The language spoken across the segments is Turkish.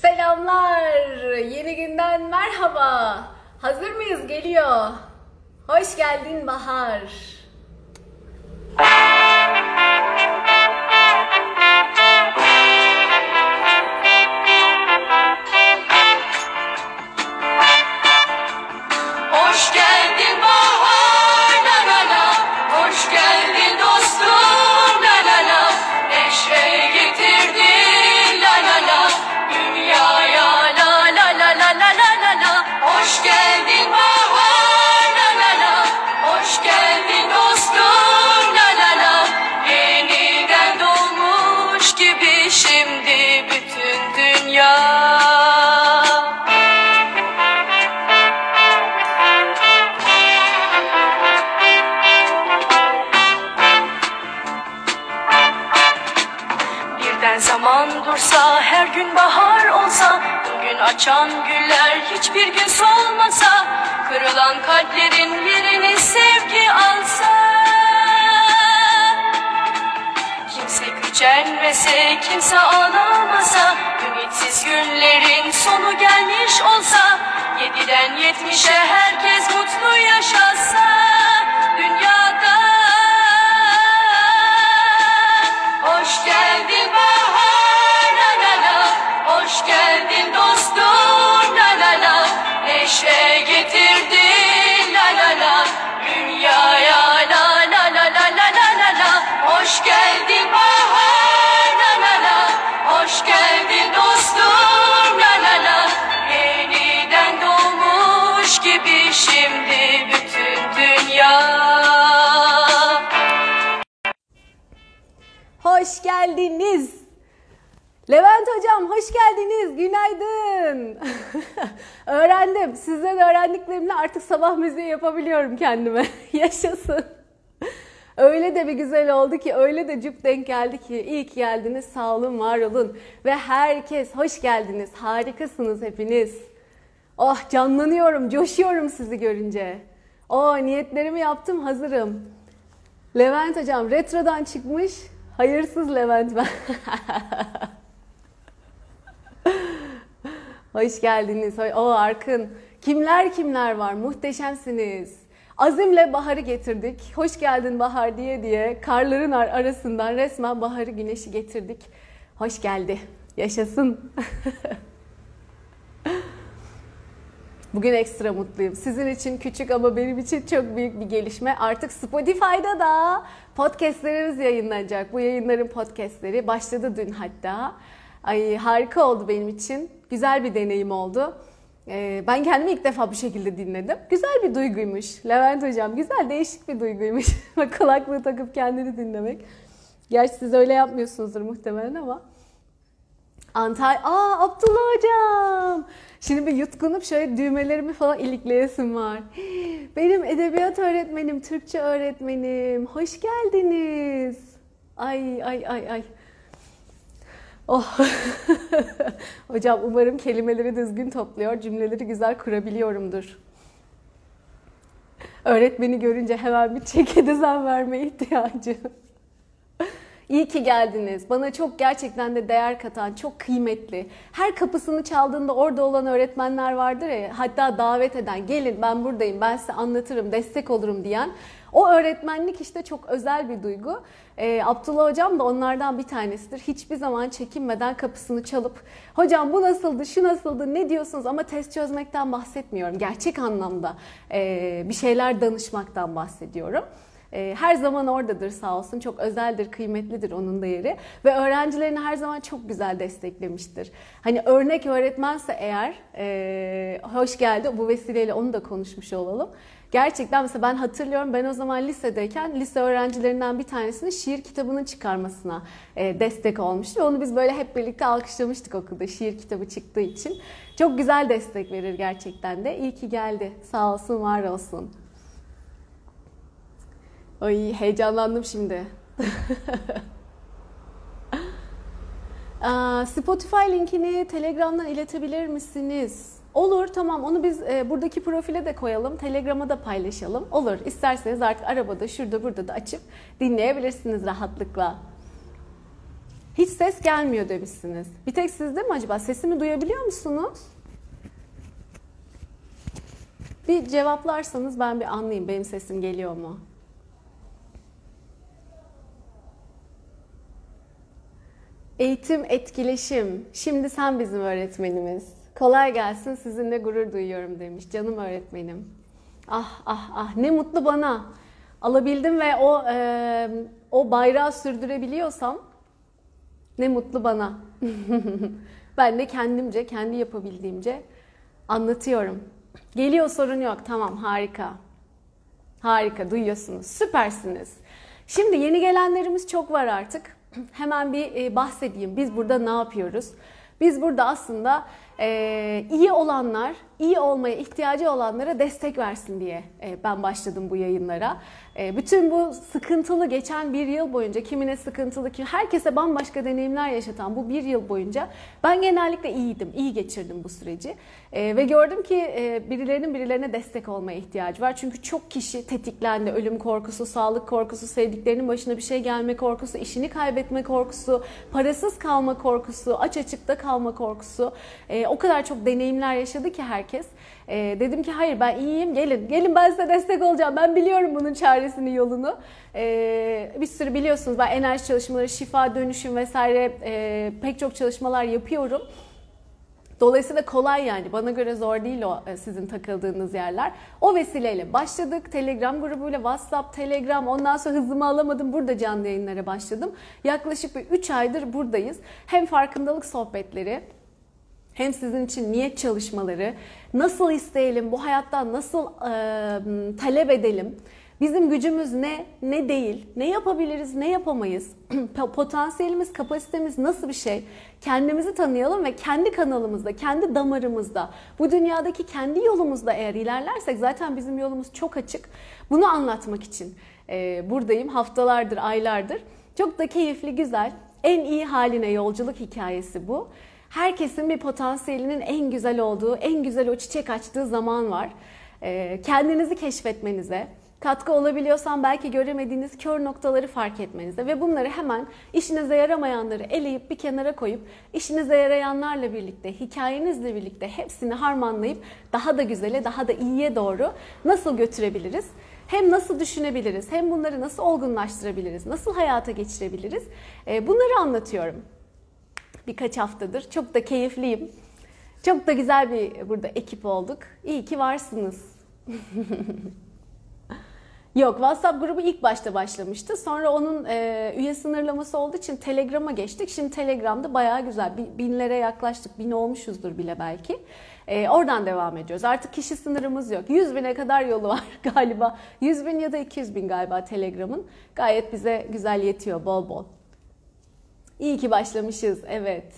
Selamlar. Yeni günden merhaba. Hazır mıyız? Geliyor. Hoş geldin Bahar. Kimse ağlamasa, ümitsiz günlerin sonu gelmiş olsa, yediden yetmişe herkes mutlu yaşasa, geldiniz. Levent hocam hoş geldiniz. Günaydın. Öğrendim. Sizden öğrendiklerimle artık sabah müziği yapabiliyorum kendime. Yaşasın. Öyle de bir güzel oldu ki, öyle de cüp denk geldi ki. İyi ki geldiniz, sağ olun, var olun. Ve herkes hoş geldiniz, harikasınız hepiniz. Oh canlanıyorum, coşuyorum sizi görünce. Oh niyetlerimi yaptım, hazırım. Levent hocam retrodan çıkmış. Hayırsız Levent ben. Hoş geldiniz. O Arkın. Kimler kimler var? Muhteşemsiniz. Azimle baharı getirdik. Hoş geldin bahar diye diye karların ar- arasından resmen baharı güneşi getirdik. Hoş geldi. Yaşasın. Bugün ekstra mutluyum. Sizin için küçük ama benim için çok büyük bir gelişme. Artık Spotify'da da podcastlerimiz yayınlanacak. Bu yayınların podcastleri başladı dün hatta. Ay harika oldu benim için. Güzel bir deneyim oldu. Ee, ben kendimi ilk defa bu şekilde dinledim. Güzel bir duyguymuş. Levent hocam güzel değişik bir duyguymuş. Kulaklığı takıp kendini dinlemek. Gerçi siz öyle yapmıyorsunuzdur muhtemelen ama. Antalya. Aa Abdullah hocam. Şimdi bir yutkunup şöyle düğmelerimi falan ilikleyesim var. Benim edebiyat öğretmenim, Türkçe öğretmenim. Hoş geldiniz. Ay ay ay ay. Oh. hocam umarım kelimeleri düzgün topluyor, cümleleri güzel kurabiliyorumdur. Öğretmeni görünce hemen bir çeki düzen verme ihtiyacı. İyi ki geldiniz. Bana çok gerçekten de değer katan, çok kıymetli. Her kapısını çaldığında orada olan öğretmenler vardır ya, hatta davet eden, gelin ben buradayım, ben size anlatırım, destek olurum diyen. O öğretmenlik işte çok özel bir duygu. Ee, Abdullah hocam da onlardan bir tanesidir. Hiçbir zaman çekinmeden kapısını çalıp, hocam bu nasıldı, şu nasıldı, ne diyorsunuz ama test çözmekten bahsetmiyorum. Gerçek anlamda ee, bir şeyler danışmaktan bahsediyorum. Ee, her zaman oradadır sağ olsun. Çok özeldir, kıymetlidir onun da yeri. Ve öğrencilerini her zaman çok güzel desteklemiştir. Hani örnek öğretmense eğer, e, hoş geldi bu vesileyle onu da konuşmuş olalım. Gerçekten mesela ben hatırlıyorum ben o zaman lisedeyken lise öğrencilerinden bir tanesinin şiir kitabının çıkarmasına e, destek olmuştu. Onu biz böyle hep birlikte alkışlamıştık okulda şiir kitabı çıktığı için. Çok güzel destek verir gerçekten de. İyi ki geldi. Sağ olsun, var olsun. Ay heyecanlandım şimdi. Spotify linkini Telegram'dan iletebilir misiniz? Olur tamam onu biz e, buradaki profile de koyalım. Telegram'a da paylaşalım. Olur isterseniz artık arabada şurada burada da açıp dinleyebilirsiniz rahatlıkla. Hiç ses gelmiyor demişsiniz. Bir tek sizde mi acaba? Sesimi duyabiliyor musunuz? Bir cevaplarsanız ben bir anlayayım benim sesim geliyor mu? Eğitim, etkileşim. Şimdi sen bizim öğretmenimiz. Kolay gelsin sizinle gurur duyuyorum demiş canım öğretmenim. Ah ah ah ne mutlu bana. Alabildim ve o e, o bayrağı sürdürebiliyorsam ne mutlu bana. ben de kendimce, kendi yapabildiğimce anlatıyorum. Geliyor sorun yok. Tamam harika. Harika duyuyorsunuz. Süpersiniz. Şimdi yeni gelenlerimiz çok var artık. Hemen bir e, bahsedeyim. Biz burada ne yapıyoruz? Biz burada aslında e, iyi olanlar, iyi olmaya ihtiyacı olanlara destek versin diye e, ben başladım bu yayınlara. E, bütün bu sıkıntılı geçen bir yıl boyunca kimine sıkıntılı ki herkese bambaşka deneyimler yaşatan bu bir yıl boyunca ben genellikle iyiydim, iyi geçirdim bu süreci. E, ve gördüm ki birilerinin birilerine destek olmaya ihtiyacı var. Çünkü çok kişi tetiklendi. Ölüm korkusu, sağlık korkusu, sevdiklerinin başına bir şey gelme korkusu, işini kaybetme korkusu, parasız kalma korkusu, aç açıkta kalma korkusu. O kadar çok deneyimler yaşadı ki herkes. E, dedim ki hayır ben iyiyim gelin. Gelin ben size destek olacağım. Ben biliyorum bunun çaresini yolunu. E, bir sürü biliyorsunuz ben enerji çalışmaları, şifa dönüşüm vesaire e, pek çok çalışmalar yapıyorum. Dolayısıyla kolay yani. Bana göre zor değil o e, sizin takıldığınız yerler. O vesileyle başladık. Telegram grubuyla WhatsApp, Telegram ondan sonra hızımı alamadım. Burada canlı yayınlara başladım. Yaklaşık bir 3 aydır buradayız. Hem farkındalık sohbetleri, hem sizin için niyet çalışmaları, nasıl isteyelim, bu hayattan nasıl e, talep edelim, bizim gücümüz ne, ne değil, ne yapabiliriz, ne yapamayız, potansiyelimiz, kapasitemiz nasıl bir şey, kendimizi tanıyalım ve kendi kanalımızda, kendi damarımızda, bu dünyadaki kendi yolumuzda eğer ilerlersek zaten bizim yolumuz çok açık. Bunu anlatmak için e, buradayım haftalardır, aylardır. Çok da keyifli, güzel, en iyi haline yolculuk hikayesi bu. Herkesin bir potansiyelinin en güzel olduğu, en güzel o çiçek açtığı zaman var. Ee, kendinizi keşfetmenize, katkı olabiliyorsan belki göremediğiniz kör noktaları fark etmenize ve bunları hemen işinize yaramayanları eleyip bir kenara koyup işinize yarayanlarla birlikte, hikayenizle birlikte hepsini harmanlayıp daha da güzele, daha da iyiye doğru nasıl götürebiliriz? Hem nasıl düşünebiliriz, hem bunları nasıl olgunlaştırabiliriz, nasıl hayata geçirebiliriz? Ee, bunları anlatıyorum birkaç haftadır. Çok da keyifliyim. Çok da güzel bir burada ekip olduk. İyi ki varsınız. Yok WhatsApp grubu ilk başta başlamıştı. Sonra onun e, üye sınırlaması olduğu için Telegram'a geçtik. Şimdi Telegram'da bayağı güzel. Binlere yaklaştık. Bin olmuşuzdur bile belki. E, oradan devam ediyoruz. Artık kişi sınırımız yok. 100 bine kadar yolu var galiba. 100 bin ya da 200 bin galiba Telegram'ın. Gayet bize güzel yetiyor bol bol. İyi ki başlamışız, evet.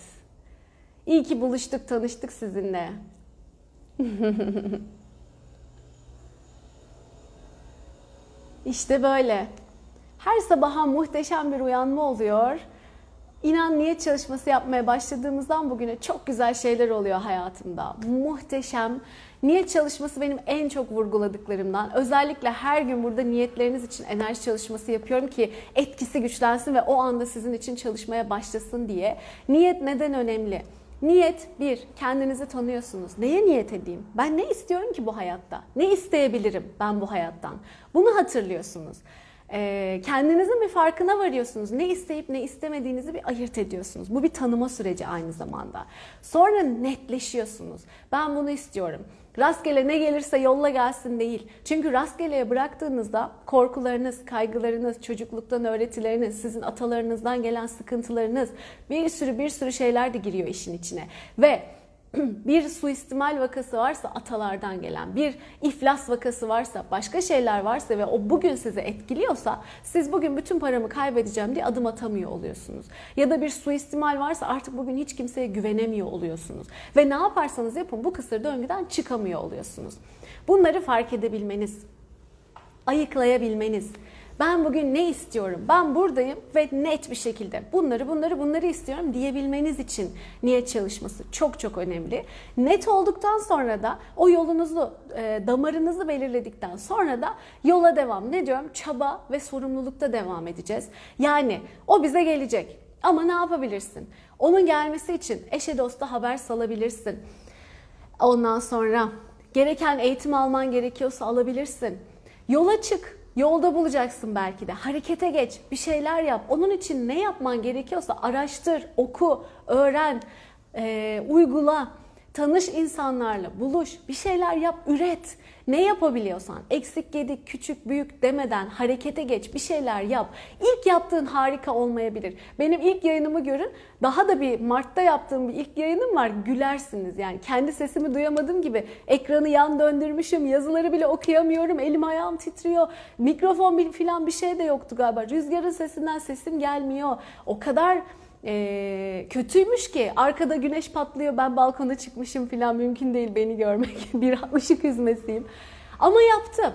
İyi ki buluştuk, tanıştık sizinle. İşte böyle. Her sabaha muhteşem bir uyanma oluyor. İnan niyet çalışması yapmaya başladığımızdan bugüne çok güzel şeyler oluyor hayatımda. Muhteşem. Niyet çalışması benim en çok vurguladıklarımdan. Özellikle her gün burada niyetleriniz için enerji çalışması yapıyorum ki etkisi güçlensin ve o anda sizin için çalışmaya başlasın diye. Niyet neden önemli? Niyet bir, kendinizi tanıyorsunuz. Neye niyet edeyim? Ben ne istiyorum ki bu hayatta? Ne isteyebilirim ben bu hayattan? Bunu hatırlıyorsunuz. Ee, kendinizin bir farkına varıyorsunuz. Ne isteyip ne istemediğinizi bir ayırt ediyorsunuz. Bu bir tanıma süreci aynı zamanda. Sonra netleşiyorsunuz. Ben bunu istiyorum. Rastgele ne gelirse yolla gelsin değil. Çünkü rastgeleye bıraktığınızda korkularınız, kaygılarınız, çocukluktan öğretileriniz, sizin atalarınızdan gelen sıkıntılarınız, bir sürü bir sürü şeyler de giriyor işin içine. Ve bir suistimal vakası varsa atalardan gelen, bir iflas vakası varsa, başka şeyler varsa ve o bugün sizi etkiliyorsa siz bugün bütün paramı kaybedeceğim diye adım atamıyor oluyorsunuz. Ya da bir suistimal varsa artık bugün hiç kimseye güvenemiyor oluyorsunuz. Ve ne yaparsanız yapın bu kısır döngüden çıkamıyor oluyorsunuz. Bunları fark edebilmeniz, ayıklayabilmeniz, ben bugün ne istiyorum? Ben buradayım ve net bir şekilde bunları bunları bunları istiyorum diyebilmeniz için niyet çalışması çok çok önemli. Net olduktan sonra da o yolunuzu, e, damarınızı belirledikten sonra da yola devam. Ne diyorum? Çaba ve sorumlulukta devam edeceğiz. Yani o bize gelecek. Ama ne yapabilirsin? Onun gelmesi için eşe dosta haber salabilirsin. Ondan sonra gereken eğitim alman gerekiyorsa alabilirsin. Yola çık. Yolda bulacaksın belki de. Harekete geç. Bir şeyler yap. Onun için ne yapman gerekiyorsa araştır, oku, öğren, e, uygula. Tanış insanlarla, buluş, bir şeyler yap, üret. Ne yapabiliyorsan, eksik gedik, küçük, büyük demeden harekete geç, bir şeyler yap. İlk yaptığın harika olmayabilir. Benim ilk yayınımı görün. Daha da bir Mart'ta yaptığım bir ilk yayınım var. Gülersiniz yani. Kendi sesimi duyamadığım gibi ekranı yan döndürmüşüm. Yazıları bile okuyamıyorum. Elim ayağım titriyor. Mikrofon falan bir şey de yoktu galiba. Rüzgarın sesinden sesim gelmiyor. O kadar e, kötüymüş ki arkada güneş patlıyor ben balkona çıkmışım falan mümkün değil beni görmek bir ışık hüzmesiyim ama yaptım.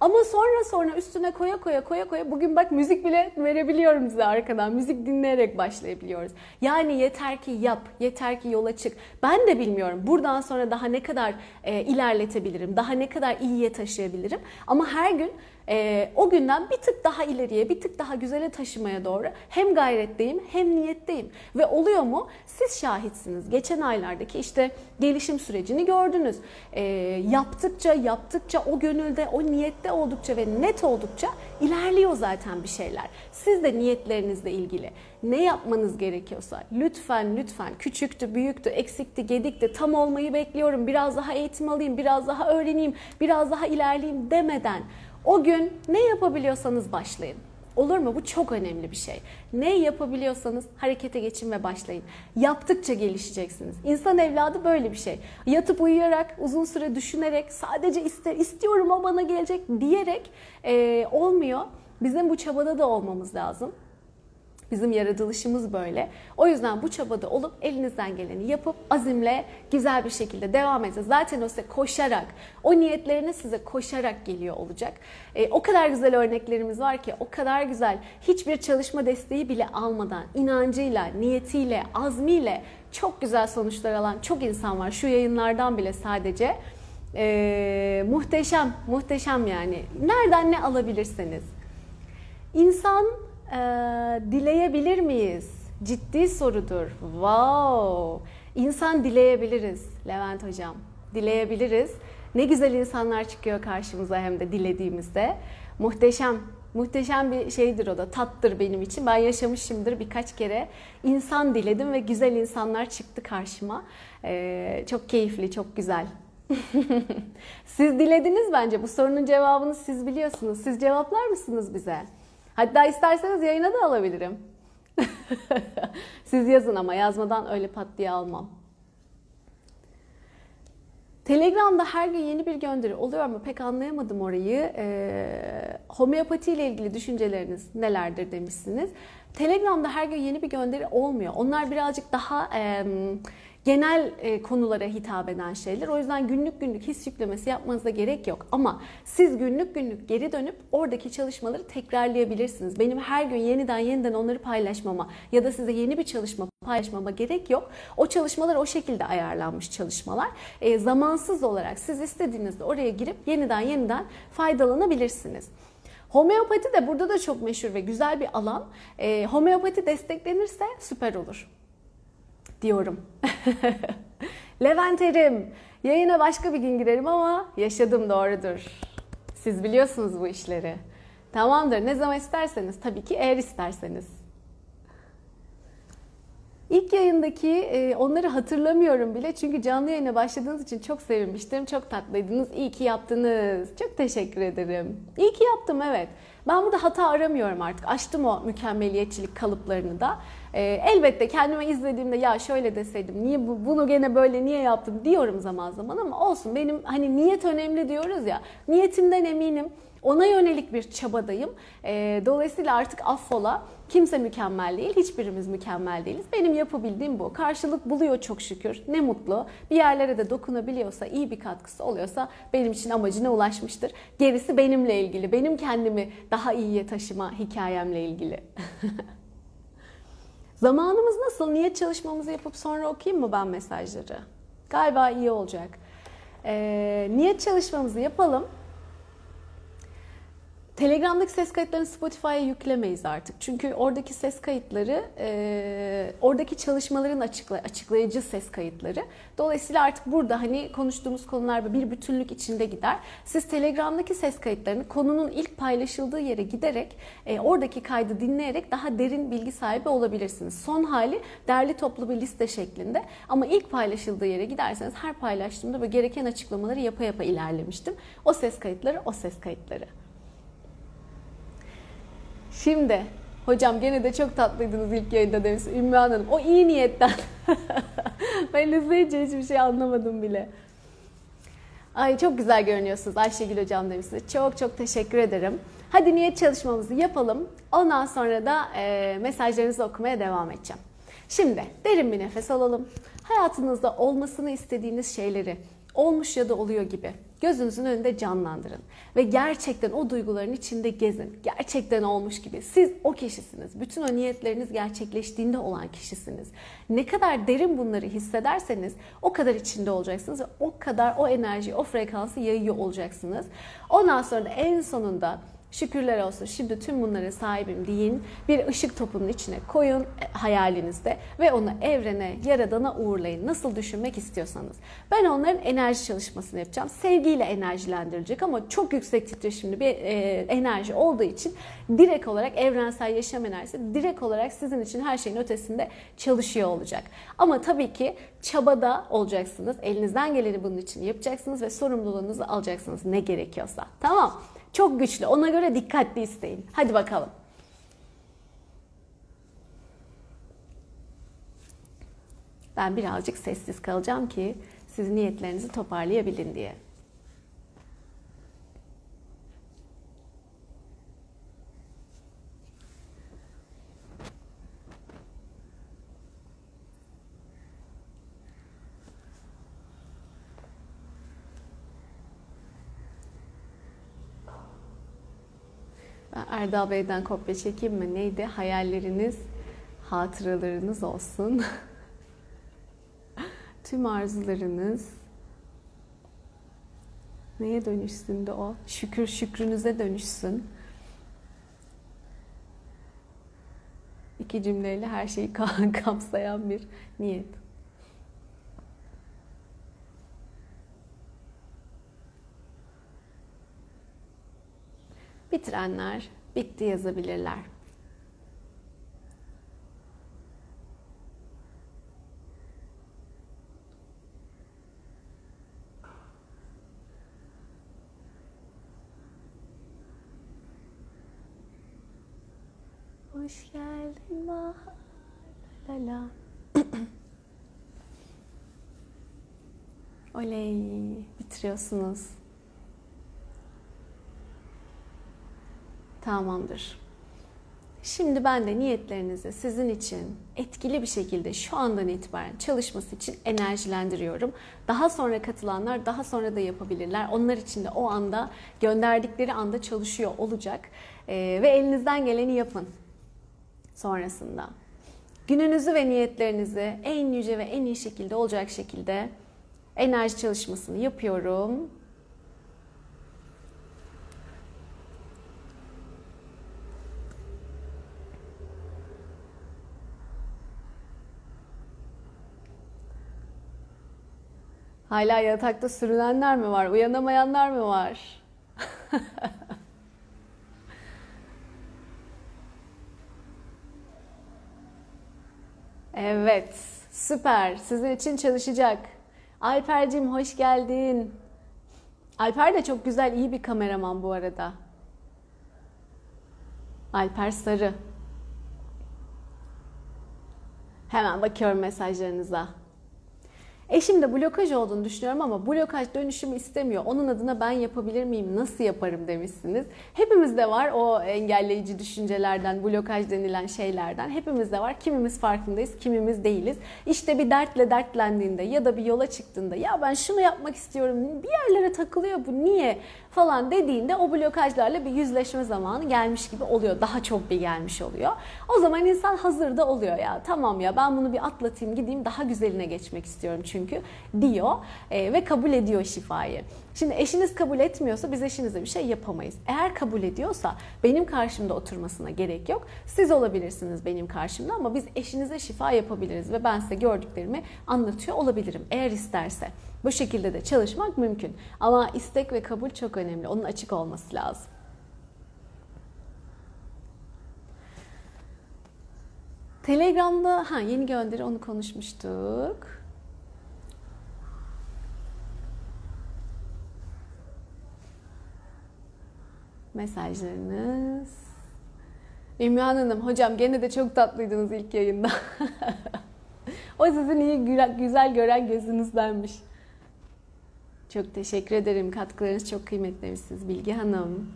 Ama sonra sonra üstüne koya koya koya koya bugün bak müzik bile verebiliyorum size arkadan. Müzik dinleyerek başlayabiliyoruz. Yani yeter ki yap, yeter ki yola çık. Ben de bilmiyorum buradan sonra daha ne kadar e, ilerletebilirim, daha ne kadar iyiye taşıyabilirim. Ama her gün e, o günden bir tık daha ileriye, bir tık daha güzele taşımaya doğru hem gayretteyim hem niyetteyim. Ve oluyor mu? Siz şahitsiniz. Geçen aylardaki işte gelişim sürecini gördünüz. E, yaptıkça, yaptıkça o gönülde, o niyette oldukça ve net oldukça ilerliyor zaten bir şeyler. Siz de niyetlerinizle ilgili ne yapmanız gerekiyorsa lütfen lütfen küçüktü, büyüktü, eksikti, gedikti, tam olmayı bekliyorum, biraz daha eğitim alayım, biraz daha öğreneyim, biraz daha ilerleyeyim demeden o gün ne yapabiliyorsanız başlayın. Olur mu? Bu çok önemli bir şey. Ne yapabiliyorsanız harekete geçin ve başlayın. Yaptıkça gelişeceksiniz. İnsan evladı böyle bir şey. Yatıp uyuyarak, uzun süre düşünerek, sadece ister, istiyorum o bana gelecek diyerek e, olmuyor. Bizim bu çabada da olmamız lazım. Bizim yaratılışımız böyle. O yüzden bu çabada olup elinizden geleni yapıp azimle güzel bir şekilde devam edin. Zaten o size koşarak, o niyetlerine size koşarak geliyor olacak. E, o kadar güzel örneklerimiz var ki, o kadar güzel hiçbir çalışma desteği bile almadan, inancıyla, niyetiyle, azmiyle çok güzel sonuçlar alan çok insan var. Şu yayınlardan bile sadece. E, muhteşem, muhteşem yani. Nereden ne alabilirseniz. İnsan e, dileyebilir miyiz? Ciddi sorudur. Wow! İnsan dileyebiliriz Levent Hocam. Dileyebiliriz. Ne güzel insanlar çıkıyor karşımıza hem de dilediğimizde. Muhteşem, muhteşem bir şeydir o da, tattır benim için. Ben yaşamışımdır birkaç kere. İnsan diledim ve güzel insanlar çıktı karşıma. Ee, çok keyifli, çok güzel. siz dilediniz bence. Bu sorunun cevabını siz biliyorsunuz. Siz cevaplar mısınız bize? Hatta isterseniz yayına da alabilirim. Siz yazın ama yazmadan öyle pat diye almam. Telegram'da her gün yeni bir gönderi oluyor mu? Pek anlayamadım orayı. Ee, homeopati ile ilgili düşünceleriniz nelerdir demişsiniz. Telegram'da her gün yeni bir gönderi olmuyor. Onlar birazcık daha... E, genel e, konulara hitap eden şeyler. O yüzden günlük günlük his yüklemesi yapmanıza gerek yok. Ama siz günlük günlük geri dönüp oradaki çalışmaları tekrarlayabilirsiniz. Benim her gün yeniden yeniden onları paylaşmama ya da size yeni bir çalışma paylaşmama gerek yok. O çalışmalar o şekilde ayarlanmış çalışmalar. E, zamansız olarak siz istediğinizde oraya girip yeniden yeniden faydalanabilirsiniz. Homeopati de burada da çok meşhur ve güzel bir alan. E, homeopati desteklenirse süper olur diyorum. Levent Erim, yayına başka bir gün girerim ama yaşadım doğrudur. Siz biliyorsunuz bu işleri. Tamamdır. Ne zaman isterseniz tabii ki eğer isterseniz. İlk yayındaki e, onları hatırlamıyorum bile çünkü canlı yayına başladığınız için çok sevinmiştim. Çok tatlıydınız. İyi ki yaptınız. Çok teşekkür ederim. İyi ki yaptım evet. Ben burada hata aramıyorum artık. Açtım o mükemmeliyetçilik kalıplarını da. E, elbette kendime izlediğimde ya şöyle deseydim, niye bu, bunu gene böyle niye yaptım diyorum zaman zaman ama olsun. Benim hani niyet önemli diyoruz ya. Niyetimden eminim. Ona yönelik bir çabadayım. E, dolayısıyla artık affola. Kimse mükemmel değil, hiçbirimiz mükemmel değiliz. Benim yapabildiğim bu. Karşılık buluyor çok şükür. Ne mutlu. Bir yerlere de dokunabiliyorsa, iyi bir katkısı oluyorsa benim için amacına ulaşmıştır. Gerisi benimle ilgili. Benim kendimi daha iyiye taşıma hikayemle ilgili. Zamanımız nasıl? Niyet çalışmamızı yapıp sonra okuyayım mı ben mesajları? Galiba iyi olacak. Ee, niyet çalışmamızı yapalım. Telegram'daki ses kayıtlarını Spotify'a yüklemeyiz artık. Çünkü oradaki ses kayıtları, e, oradaki çalışmaların açıkla, açıklayıcı ses kayıtları. Dolayısıyla artık burada hani konuştuğumuz konular bir bütünlük içinde gider. Siz Telegram'daki ses kayıtlarını konunun ilk paylaşıldığı yere giderek, e, oradaki kaydı dinleyerek daha derin bilgi sahibi olabilirsiniz. Son hali derli toplu bir liste şeklinde. Ama ilk paylaşıldığı yere giderseniz her paylaştığımda böyle gereken açıklamaları yapa yapa ilerlemiştim. O ses kayıtları, o ses kayıtları. Şimdi hocam gene de çok tatlıydınız ilk yayında demiş Ümmü Hanım. O iyi niyetten. ben izleyince hiçbir şey anlamadım bile. Ay çok güzel görünüyorsunuz Ayşegül hocam demiş. Çok çok teşekkür ederim. Hadi niyet çalışmamızı yapalım. Ondan sonra da e, mesajlarınızı okumaya devam edeceğim. Şimdi derin bir nefes alalım. Hayatınızda olmasını istediğiniz şeyleri olmuş ya da oluyor gibi gözünüzün önünde canlandırın. Ve gerçekten o duyguların içinde gezin. Gerçekten olmuş gibi. Siz o kişisiniz. Bütün o niyetleriniz gerçekleştiğinde olan kişisiniz. Ne kadar derin bunları hissederseniz o kadar içinde olacaksınız ve o kadar o enerji, o frekansı yayıyor olacaksınız. Ondan sonra en sonunda Şükürler olsun şimdi tüm bunlara sahibim deyin. Bir ışık topunun içine koyun e, hayalinizde ve onu evrene, yaradana uğurlayın. Nasıl düşünmek istiyorsanız. Ben onların enerji çalışmasını yapacağım. Sevgiyle enerjilendirilecek ama çok yüksek titreşimli bir e, enerji olduğu için direkt olarak evrensel yaşam enerjisi direkt olarak sizin için her şeyin ötesinde çalışıyor olacak. Ama tabii ki çabada olacaksınız. Elinizden geleni bunun için yapacaksınız ve sorumluluğunuzu alacaksınız ne gerekiyorsa. Tamam çok güçlü. Ona göre dikkatli isteyin. Hadi bakalım. Ben birazcık sessiz kalacağım ki siz niyetlerinizi toparlayabilin diye. Ben Erdal Bey'den kopya çekeyim mi? Neydi? Hayalleriniz, hatıralarınız olsun. Tüm arzularınız neye dönüşsün de o? Şükür şükrünüze dönüşsün. İki cümleyle her şeyi kapsayan bir niyet. Bitirenler bitti yazabilirler. Hoş geldin bahar la la. Oley bitiriyorsunuz. Tamamdır. Şimdi ben de niyetlerinizi sizin için etkili bir şekilde şu andan itibaren çalışması için enerjilendiriyorum. Daha sonra katılanlar daha sonra da yapabilirler. Onlar için de o anda gönderdikleri anda çalışıyor olacak. Ee, ve elinizden geleni yapın sonrasında. Gününüzü ve niyetlerinizi en yüce ve en iyi şekilde olacak şekilde enerji çalışmasını yapıyorum. Hala yatakta sürünenler mi var? Uyanamayanlar mı var? evet, süper. Sizin için çalışacak. Alper'cim hoş geldin. Alper de çok güzel, iyi bir kameraman bu arada. Alper Sarı. Hemen bakıyorum mesajlarınıza. Eşim de blokaj olduğunu düşünüyorum ama blokaj dönüşümü istemiyor. Onun adına ben yapabilir miyim? Nasıl yaparım demişsiniz. Hepimizde var o engelleyici düşüncelerden, blokaj denilen şeylerden. Hepimizde var. Kimimiz farkındayız, kimimiz değiliz. İşte bir dertle dertlendiğinde ya da bir yola çıktığında ya ben şunu yapmak istiyorum. Bir yerlere takılıyor bu niye falan dediğinde o blokajlarla bir yüzleşme zamanı gelmiş gibi oluyor. Daha çok bir gelmiş oluyor. O zaman insan hazırda oluyor ya. Tamam ya ben bunu bir atlatayım gideyim daha güzeline geçmek istiyorum çünkü çünkü diyor e, ve kabul ediyor şifayı. Şimdi eşiniz kabul etmiyorsa biz eşinize bir şey yapamayız. Eğer kabul ediyorsa benim karşımda oturmasına gerek yok. Siz olabilirsiniz benim karşımda ama biz eşinize şifa yapabiliriz ve ben size gördüklerimi anlatıyor olabilirim eğer isterse. Bu şekilde de çalışmak mümkün. Ama istek ve kabul çok önemli. Onun açık olması lazım. Telegram'da ha yeni gönderi onu konuşmuştuk. Mesajlarınız. İmran Hanım, hocam gene de çok tatlıydınız ilk yayında. o sizin iyi güzel gören gözünüzdenmiş. Çok teşekkür ederim. Katkılarınız çok kıymetliymişsiniz Bilgi Hanım.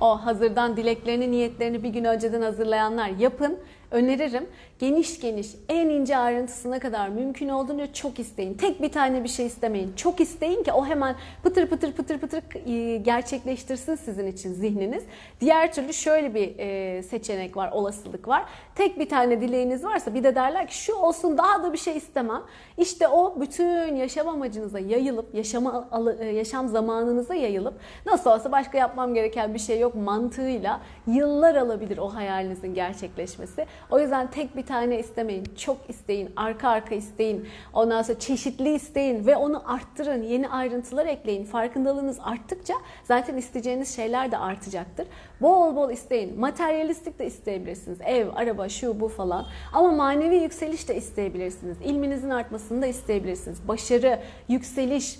O hazırdan dileklerini, niyetlerini bir gün önceden hazırlayanlar yapın. Öneririm. Geniş geniş, en ince ayrıntısına kadar mümkün olduğunca çok isteyin. Tek bir tane bir şey istemeyin. Çok isteyin ki o hemen pıtır pıtır pıtır pıtır e, gerçekleştirsin sizin için zihniniz. Diğer türlü şöyle bir e, seçenek var, olasılık var. Tek bir tane dileğiniz varsa bir de derler ki şu olsun daha da bir şey istemem. İşte o bütün yaşam amacınıza yayılıp, yaşama, e, yaşam zamanınıza yayılıp nasıl olsa başka yapmam gereken bir şey yok mantığıyla yıllar alabilir o hayalinizin gerçekleşmesi. O yüzden tek bir tane istemeyin. Çok isteyin. Arka arka isteyin. Ondan sonra çeşitli isteyin ve onu arttırın. Yeni ayrıntılar ekleyin. Farkındalığınız arttıkça zaten isteyeceğiniz şeyler de artacaktır. Bol bol isteyin. Materyalistik de isteyebilirsiniz. Ev, araba, şu bu falan. Ama manevi yükseliş de isteyebilirsiniz. İlminizin artmasını da isteyebilirsiniz. Başarı, yükseliş,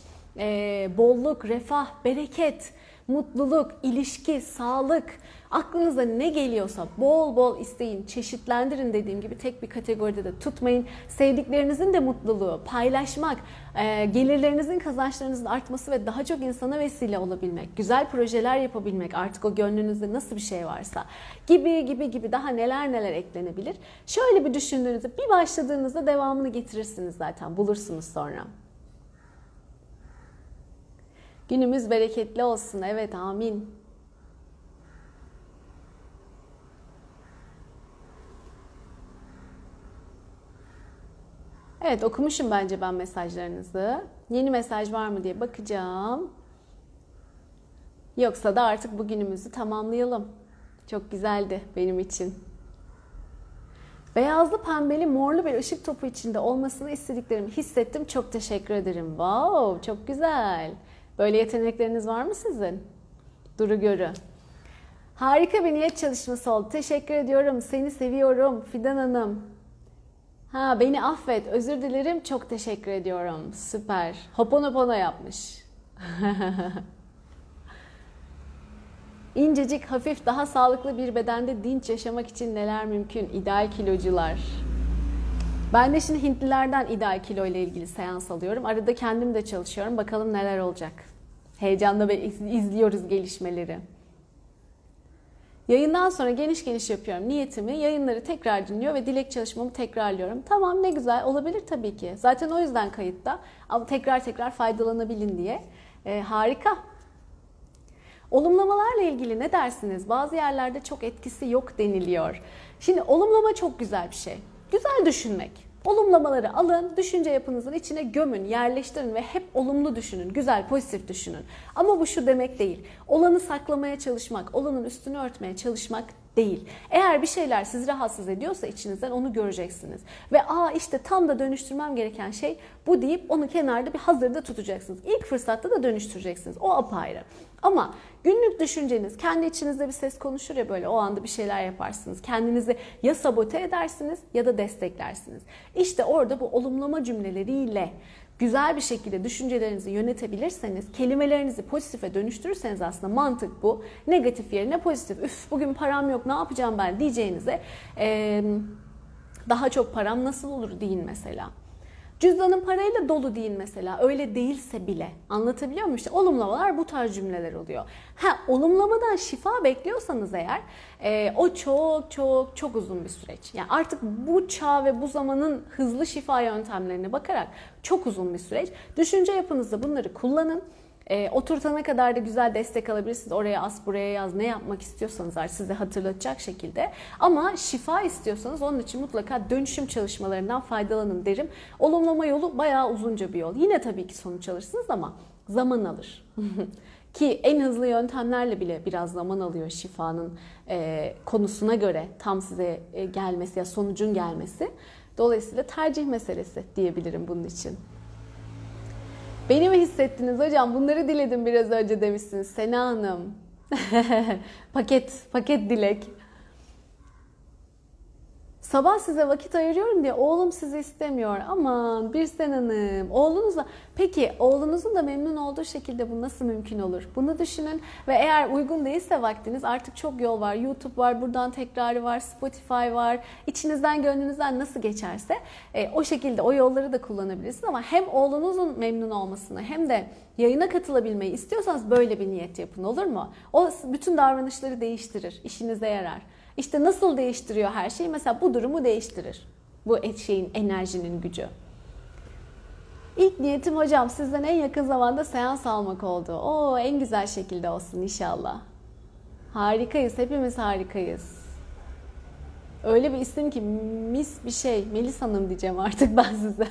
bolluk, refah, bereket, mutluluk, ilişki, sağlık, Aklınıza ne geliyorsa bol bol isteyin, çeşitlendirin dediğim gibi tek bir kategoride de tutmayın. Sevdiklerinizin de mutluluğu, paylaşmak, e, gelirlerinizin, kazançlarınızın artması ve daha çok insana vesile olabilmek, güzel projeler yapabilmek, artık o gönlünüzde nasıl bir şey varsa gibi gibi gibi daha neler neler eklenebilir. Şöyle bir düşündüğünüzde bir başladığınızda devamını getirirsiniz zaten, bulursunuz sonra. Günümüz bereketli olsun. Evet amin. Evet okumuşum bence ben mesajlarınızı. Yeni mesaj var mı diye bakacağım. Yoksa da artık bugünümüzü tamamlayalım. Çok güzeldi benim için. Beyazlı, pembeli, morlu bir ışık topu içinde olmasını istediklerimi hissettim. Çok teşekkür ederim. Wow, çok güzel. Böyle yetenekleriniz var mı sizin? Duru görü. Harika bir niyet çalışması oldu. Teşekkür ediyorum. Seni seviyorum Fidan Hanım. Ha beni affet, özür dilerim, çok teşekkür ediyorum. Süper. Hoponopono yapmış. İncecik, hafif, daha sağlıklı bir bedende dinç yaşamak için neler mümkün? İdeal kilocular. Ben de şimdi Hintlilerden ideal kilo ile ilgili seans alıyorum. Arada kendim de çalışıyorum. Bakalım neler olacak. Heyecanla izliyoruz gelişmeleri. Yayından sonra geniş geniş yapıyorum niyetimi. Yayınları tekrar dinliyor ve dilek çalışmamı tekrarlıyorum. Tamam ne güzel olabilir tabii ki. Zaten o yüzden kayıtta. Ama tekrar tekrar faydalanabilin diye. E, harika. Olumlamalarla ilgili ne dersiniz? Bazı yerlerde çok etkisi yok deniliyor. Şimdi olumlama çok güzel bir şey. Güzel düşünmek. Olumlamaları alın, düşünce yapınızın içine gömün, yerleştirin ve hep olumlu düşünün, güzel, pozitif düşünün. Ama bu şu demek değil. Olanı saklamaya çalışmak, olanın üstünü örtmeye çalışmak değil. Eğer bir şeyler sizi rahatsız ediyorsa içinizden onu göreceksiniz. Ve aa işte tam da dönüştürmem gereken şey bu deyip onu kenarda bir hazırda tutacaksınız. İlk fırsatta da dönüştüreceksiniz. O apayrı. Ama günlük düşünceniz, kendi içinizde bir ses konuşur ya böyle o anda bir şeyler yaparsınız. Kendinizi ya sabote edersiniz ya da desteklersiniz. İşte orada bu olumlama cümleleriyle güzel bir şekilde düşüncelerinizi yönetebilirseniz, kelimelerinizi pozitife dönüştürürseniz aslında mantık bu. Negatif yerine pozitif. Üf bugün param yok ne yapacağım ben diyeceğinize ee, daha çok param nasıl olur deyin mesela. Cüzdanın parayla dolu değil mesela. Öyle değilse bile. Anlatabiliyor muyum? İşte olumlamalar bu tarz cümleler oluyor. Ha olumlamadan şifa bekliyorsanız eğer e, o çok çok çok uzun bir süreç. Yani artık bu çağ ve bu zamanın hızlı şifa yöntemlerine bakarak çok uzun bir süreç. Düşünce yapınızda bunları kullanın. E, oturtana kadar da güzel destek alabilirsiniz. Oraya as, buraya yaz, ne yapmak istiyorsanız artık size hatırlatacak şekilde. Ama şifa istiyorsanız onun için mutlaka dönüşüm çalışmalarından faydalanın derim. Olumlama yolu bayağı uzunca bir yol. Yine tabii ki sonuç alırsınız ama zaman alır. Ki en hızlı yöntemlerle bile biraz zaman alıyor şifanın e, konusuna göre tam size e, gelmesi ya sonucun gelmesi. Dolayısıyla tercih meselesi diyebilirim bunun için. Beni mi hissettiniz hocam? Bunları diledim biraz önce demişsiniz. Sena Hanım. paket, paket dilek. Sabah size vakit ayırıyorum diye oğlum sizi istemiyor. Aman bir hanım. Oğlunuzla peki oğlunuzun da memnun olduğu şekilde bu nasıl mümkün olur? Bunu düşünün ve eğer uygun değilse vaktiniz artık çok yol var. YouTube var, buradan tekrarı var, Spotify var. İçinizden gönlünüzden nasıl geçerse e, o şekilde o yolları da kullanabilirsiniz ama hem oğlunuzun memnun olmasını hem de yayına katılabilmeyi istiyorsanız böyle bir niyet yapın olur mu? O bütün davranışları değiştirir, işinize yarar. İşte nasıl değiştiriyor her şeyi? Mesela bu durumu değiştirir. Bu şeyin, enerjinin gücü. İlk niyetim hocam sizden en yakın zamanda seans almak oldu. O en güzel şekilde olsun inşallah. Harikayız, hepimiz harikayız. Öyle bir isim ki mis bir şey. Melis Hanım diyeceğim artık ben size.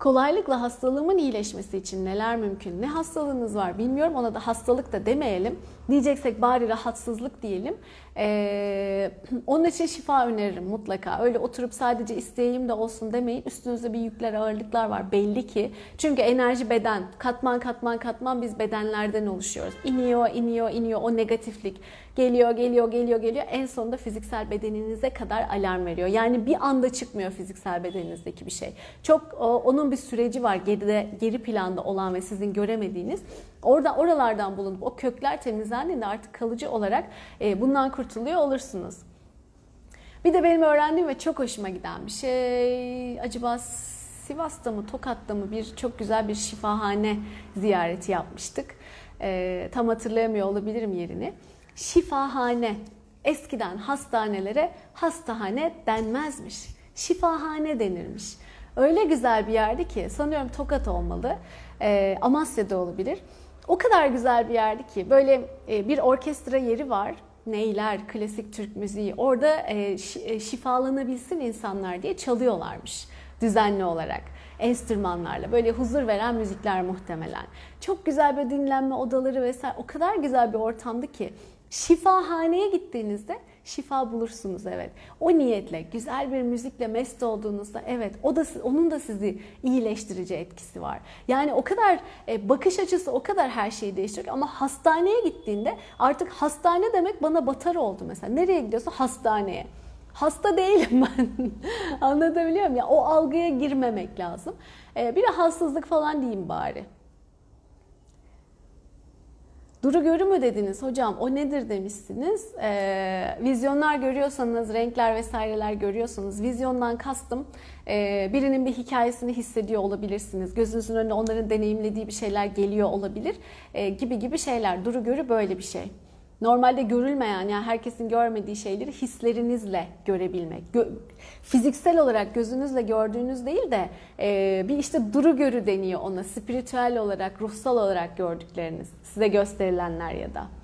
Kolaylıkla hastalığımın iyileşmesi için neler mümkün? Ne hastalığınız var bilmiyorum ona da hastalık da demeyelim. Diyeceksek bari rahatsızlık diyelim. Ee, onun için şifa öneririm mutlaka. Öyle oturup sadece isteyeyim de olsun demeyin. Üstünüzde bir yükler, ağırlıklar var belli ki. Çünkü enerji beden. Katman katman katman biz bedenlerden oluşuyoruz. İniyor, iniyor, iniyor o negatiflik. Geliyor, geliyor, geliyor, geliyor. En sonunda fiziksel bedeninize kadar alarm veriyor. Yani bir anda çıkmıyor fiziksel bedeninizdeki bir şey. Çok onun bir süreci var geride, geri planda olan ve sizin göremediğiniz. Orada oralardan bulunup o kökler temizlendiğinde artık kalıcı olarak e, bundan kurtuluyor olursunuz. Bir de benim öğrendiğim ve çok hoşuma giden bir şey acaba Sivas'ta mı Tokat'ta mı bir çok güzel bir şifahane ziyareti yapmıştık. E, tam hatırlayamıyor olabilirim yerini. Şifahane. Eskiden hastanelere hastahane denmezmiş. Şifahane denirmiş. Öyle güzel bir yerdi ki sanıyorum Tokat olmalı. E, Amasya'da olabilir. O kadar güzel bir yerdi ki böyle e, bir orkestra yeri var. Neyler, klasik Türk müziği. Orada e, e, şifalanabilsin insanlar diye çalıyorlarmış düzenli olarak enstrümanlarla böyle huzur veren müzikler muhtemelen. Çok güzel bir dinlenme odaları vesaire o kadar güzel bir ortamdı ki şifahaneye gittiğinizde şifa bulursunuz evet. O niyetle, güzel bir müzikle mest olduğunuzda evet o da onun da sizi iyileştirici etkisi var. Yani o kadar e, bakış açısı o kadar her şeyi değiştiriyor ama hastaneye gittiğinde artık hastane demek bana batar oldu mesela. Nereye gidiyorsa hastaneye. Hasta değilim ben. Anlatabiliyor muyum? Ya o algıya girmemek lazım. E, bir de hassızlık falan diyeyim bari. Duru görü mü dediniz hocam o nedir demişsiniz. Ee, vizyonlar görüyorsanız, renkler vesaireler görüyorsanız vizyondan kastım e, birinin bir hikayesini hissediyor olabilirsiniz. Gözünüzün önüne onların deneyimlediği bir şeyler geliyor olabilir e, gibi gibi şeyler. Duru görü böyle bir şey normalde görülmeyen yani herkesin görmediği şeyleri hislerinizle görebilmek. Gö fiziksel olarak gözünüzle gördüğünüz değil de e, bir işte duru görü deniyor ona. Spiritüel olarak, ruhsal olarak gördükleriniz. Size gösterilenler ya da.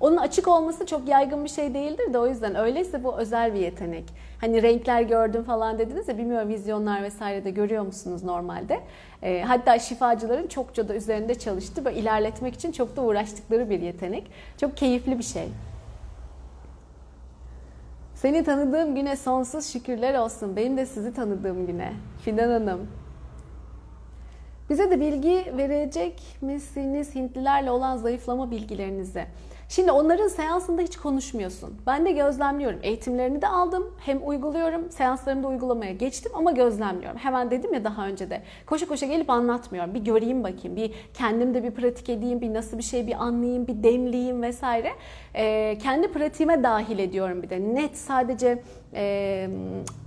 Onun açık olması çok yaygın bir şey değildir de o yüzden öyleyse bu özel bir yetenek. Hani renkler gördüm falan dediniz ya bilmiyorum vizyonlar vesaire de görüyor musunuz normalde. E, hatta şifacıların çokça da üzerinde çalıştı ve ilerletmek için çok da uğraştıkları bir yetenek. Çok keyifli bir şey. Seni tanıdığım güne sonsuz şükürler olsun. Benim de sizi tanıdığım güne. Fidan Hanım. Bize de bilgi verecek misiniz Hintlilerle olan zayıflama bilgilerinizi? Şimdi onların seansında hiç konuşmuyorsun. Ben de gözlemliyorum. Eğitimlerini de aldım. Hem uyguluyorum. Seanslarını da uygulamaya geçtim ama gözlemliyorum. Hemen dedim ya daha önce de. Koşa koşa gelip anlatmıyorum. Bir göreyim bakayım. Bir kendim de bir pratik edeyim. Bir nasıl bir şey bir anlayayım. Bir demleyeyim vesaire. e, kendi pratiğime dahil ediyorum bir de. Net sadece e,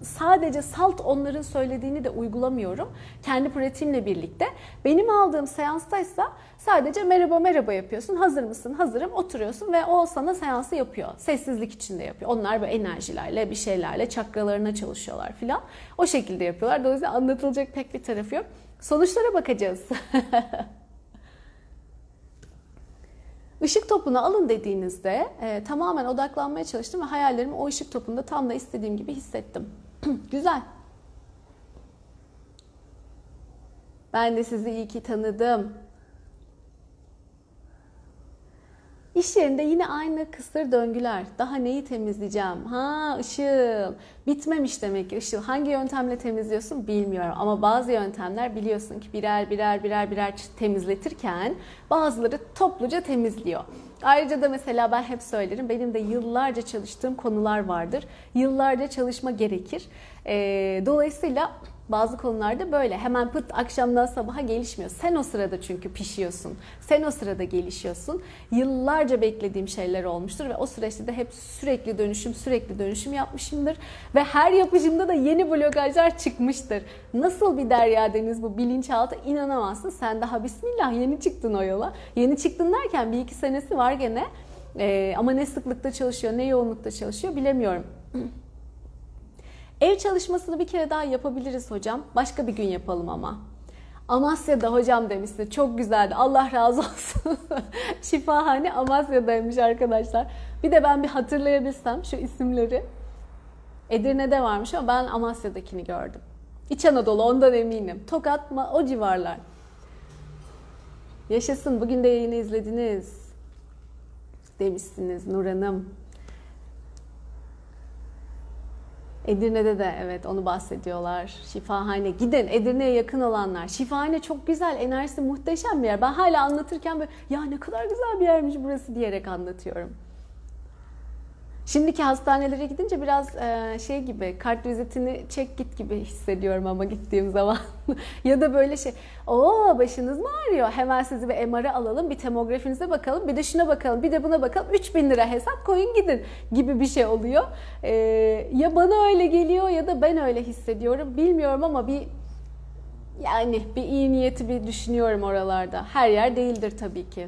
sadece salt onların söylediğini de uygulamıyorum. Kendi pratiğimle birlikte. Benim aldığım seanstaysa sadece merhaba merhaba yapıyorsun. Hazır mısın? Hazırım. Oturuyorsun ve o sana seansı yapıyor. Sessizlik içinde yapıyor. Onlar böyle enerjilerle bir şeylerle çakralarına çalışıyorlar filan. O şekilde yapıyorlar. Dolayısıyla anlatılacak pek bir tarafı yok. Sonuçlara bakacağız. Işık topunu alın dediğinizde e, tamamen odaklanmaya çalıştım ve hayallerimi o ışık topunda tam da istediğim gibi hissettim. Güzel. Ben de sizi iyi ki tanıdım. İş yerinde yine aynı kısır döngüler. Daha neyi temizleyeceğim? Ha ışıl. Bitmemiş demek ki ışıl. Hangi yöntemle temizliyorsun bilmiyorum. Ama bazı yöntemler biliyorsun ki birer birer birer birer temizletirken bazıları topluca temizliyor. Ayrıca da mesela ben hep söylerim benim de yıllarca çalıştığım konular vardır. Yıllarca çalışma gerekir. Dolayısıyla bazı konularda böyle hemen pıt akşamdan sabaha gelişmiyor. Sen o sırada çünkü pişiyorsun. Sen o sırada gelişiyorsun. Yıllarca beklediğim şeyler olmuştur ve o süreçte de hep sürekli dönüşüm, sürekli dönüşüm yapmışımdır. Ve her yapışımda da yeni blokajlar çıkmıştır. Nasıl bir derya deniz bu bilinçaltı inanamazsın. Sen daha bismillah yeni çıktın o yola. Yeni çıktın derken bir iki senesi var gene. Ee, ama ne sıklıkta çalışıyor, ne yoğunlukta çalışıyor bilemiyorum. Ev çalışmasını bir kere daha yapabiliriz hocam. Başka bir gün yapalım ama. Amasya'da hocam demişti. Çok güzeldi. Allah razı olsun. Şifahane Amasya'daymış arkadaşlar. Bir de ben bir hatırlayabilsem şu isimleri. Edirne'de varmış ama ben Amasya'dakini gördüm. İç Anadolu ondan eminim. Tokat o civarlar. Yaşasın bugün de yayını izlediniz. Demişsiniz Nur Hanım. Edirne'de de evet onu bahsediyorlar. Şifahane. Gidin Edirne'ye yakın olanlar. Şifahane çok güzel, enerjisi muhteşem bir yer. Ben hala anlatırken böyle ya ne kadar güzel bir yermiş burası diyerek anlatıyorum. Şimdiki hastanelere gidince biraz e, şey gibi kart vizitini çek git gibi hissediyorum ama gittiğim zaman. ya da böyle şey o başınız mı ağrıyor hemen sizi bir MR'a alalım bir tomografinize bakalım bir de şuna bakalım bir de buna bakalım 3000 lira hesap koyun gidin gibi bir şey oluyor. E, ya bana öyle geliyor ya da ben öyle hissediyorum bilmiyorum ama bir yani bir iyi niyeti bir düşünüyorum oralarda. Her yer değildir tabii ki.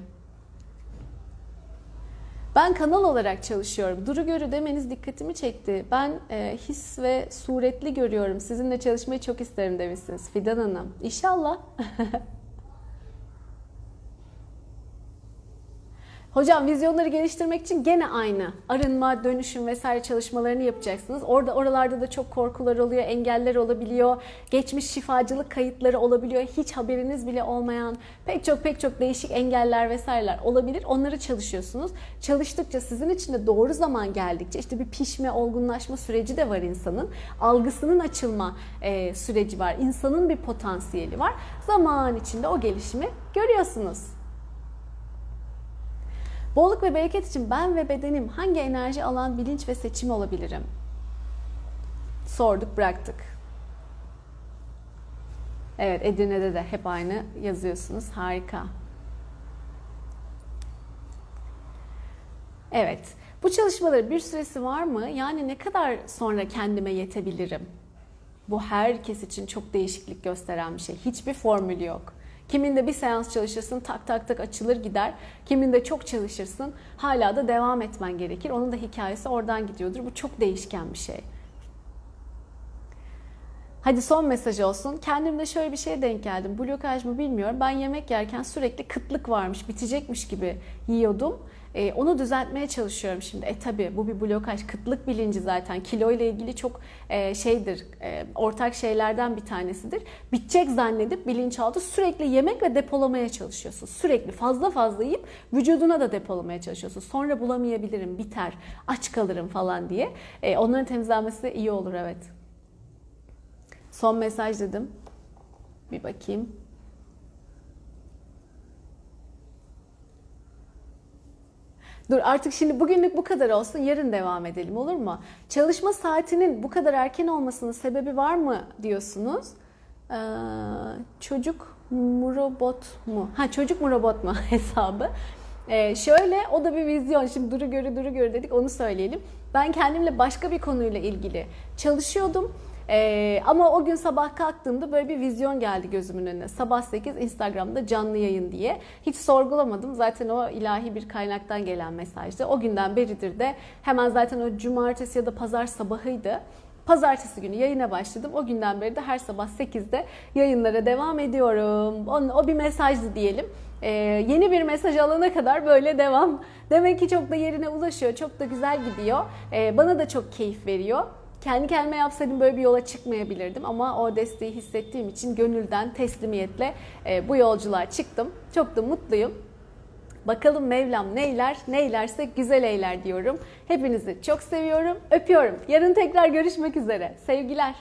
Ben kanal olarak çalışıyorum. Duru görü demeniz dikkatimi çekti. Ben e, his ve suretli görüyorum. Sizinle çalışmayı çok isterim demişsiniz Fidan Hanım. İnşallah. Hocam vizyonları geliştirmek için gene aynı. Arınma, dönüşüm vesaire çalışmalarını yapacaksınız. Orada oralarda da çok korkular oluyor, engeller olabiliyor. Geçmiş şifacılık kayıtları olabiliyor. Hiç haberiniz bile olmayan pek çok pek çok değişik engeller vesaireler olabilir. Onları çalışıyorsunuz. Çalıştıkça sizin için de doğru zaman geldikçe işte bir pişme, olgunlaşma süreci de var insanın. Algısının açılma e, süreci var. İnsanın bir potansiyeli var. Zaman içinde o gelişimi görüyorsunuz. Bolluk ve bereket için ben ve bedenim hangi enerji alan bilinç ve seçim olabilirim? Sorduk bıraktık. Evet Edirne'de de hep aynı yazıyorsunuz. Harika. Evet. Bu çalışmaların bir süresi var mı? Yani ne kadar sonra kendime yetebilirim? Bu herkes için çok değişiklik gösteren bir şey. Hiçbir formülü yok. Kiminde bir seans çalışırsın tak tak tak açılır gider. Kiminde çok çalışırsın hala da devam etmen gerekir. Onun da hikayesi oradan gidiyordur. Bu çok değişken bir şey. Hadi son mesaj olsun. Kendimde şöyle bir şeye denk geldim. Blokaj mı bilmiyorum. Ben yemek yerken sürekli kıtlık varmış, bitecekmiş gibi yiyordum. E, onu düzeltmeye çalışıyorum şimdi. E tabi bu bir blokaj, kıtlık bilinci zaten. Kilo ile ilgili çok e, şeydir, e, ortak şeylerden bir tanesidir. Bitecek zannedip bilinçaltı sürekli yemek ve depolamaya çalışıyorsun. Sürekli fazla fazla yiyip vücuduna da depolamaya çalışıyorsun. Sonra bulamayabilirim, biter, aç kalırım falan diye. E, onların temizlenmesi iyi olur evet. Son mesaj dedim. Bir bakayım. Dur artık şimdi bugünlük bu kadar olsun. Yarın devam edelim olur mu? Çalışma saatinin bu kadar erken olmasının sebebi var mı diyorsunuz. Ee, çocuk mu robot mu? Ha çocuk mu robot mu hesabı. Ee, şöyle o da bir vizyon. Şimdi duru görü duru görü dedik onu söyleyelim. Ben kendimle başka bir konuyla ilgili çalışıyordum. Ee, ama o gün sabah kalktığımda böyle bir vizyon geldi gözümün önüne. Sabah 8 Instagram'da canlı yayın diye. Hiç sorgulamadım. Zaten o ilahi bir kaynaktan gelen mesajdı. O günden beridir de hemen zaten o cumartesi ya da pazar sabahıydı. Pazartesi günü yayına başladım. O günden beri de her sabah 8'de yayınlara devam ediyorum. O, o bir mesajdı diyelim. Ee, yeni bir mesaj alana kadar böyle devam. Demek ki çok da yerine ulaşıyor. Çok da güzel gidiyor. Ee, bana da çok keyif veriyor. Kendi kendime yapsaydım böyle bir yola çıkmayabilirdim ama o desteği hissettiğim için gönülden teslimiyetle e, bu yolculuğa çıktım. Çok da mutluyum. Bakalım Mevlam neyler, neylerse güzel eyler diyorum. Hepinizi çok seviyorum, öpüyorum. Yarın tekrar görüşmek üzere. Sevgiler.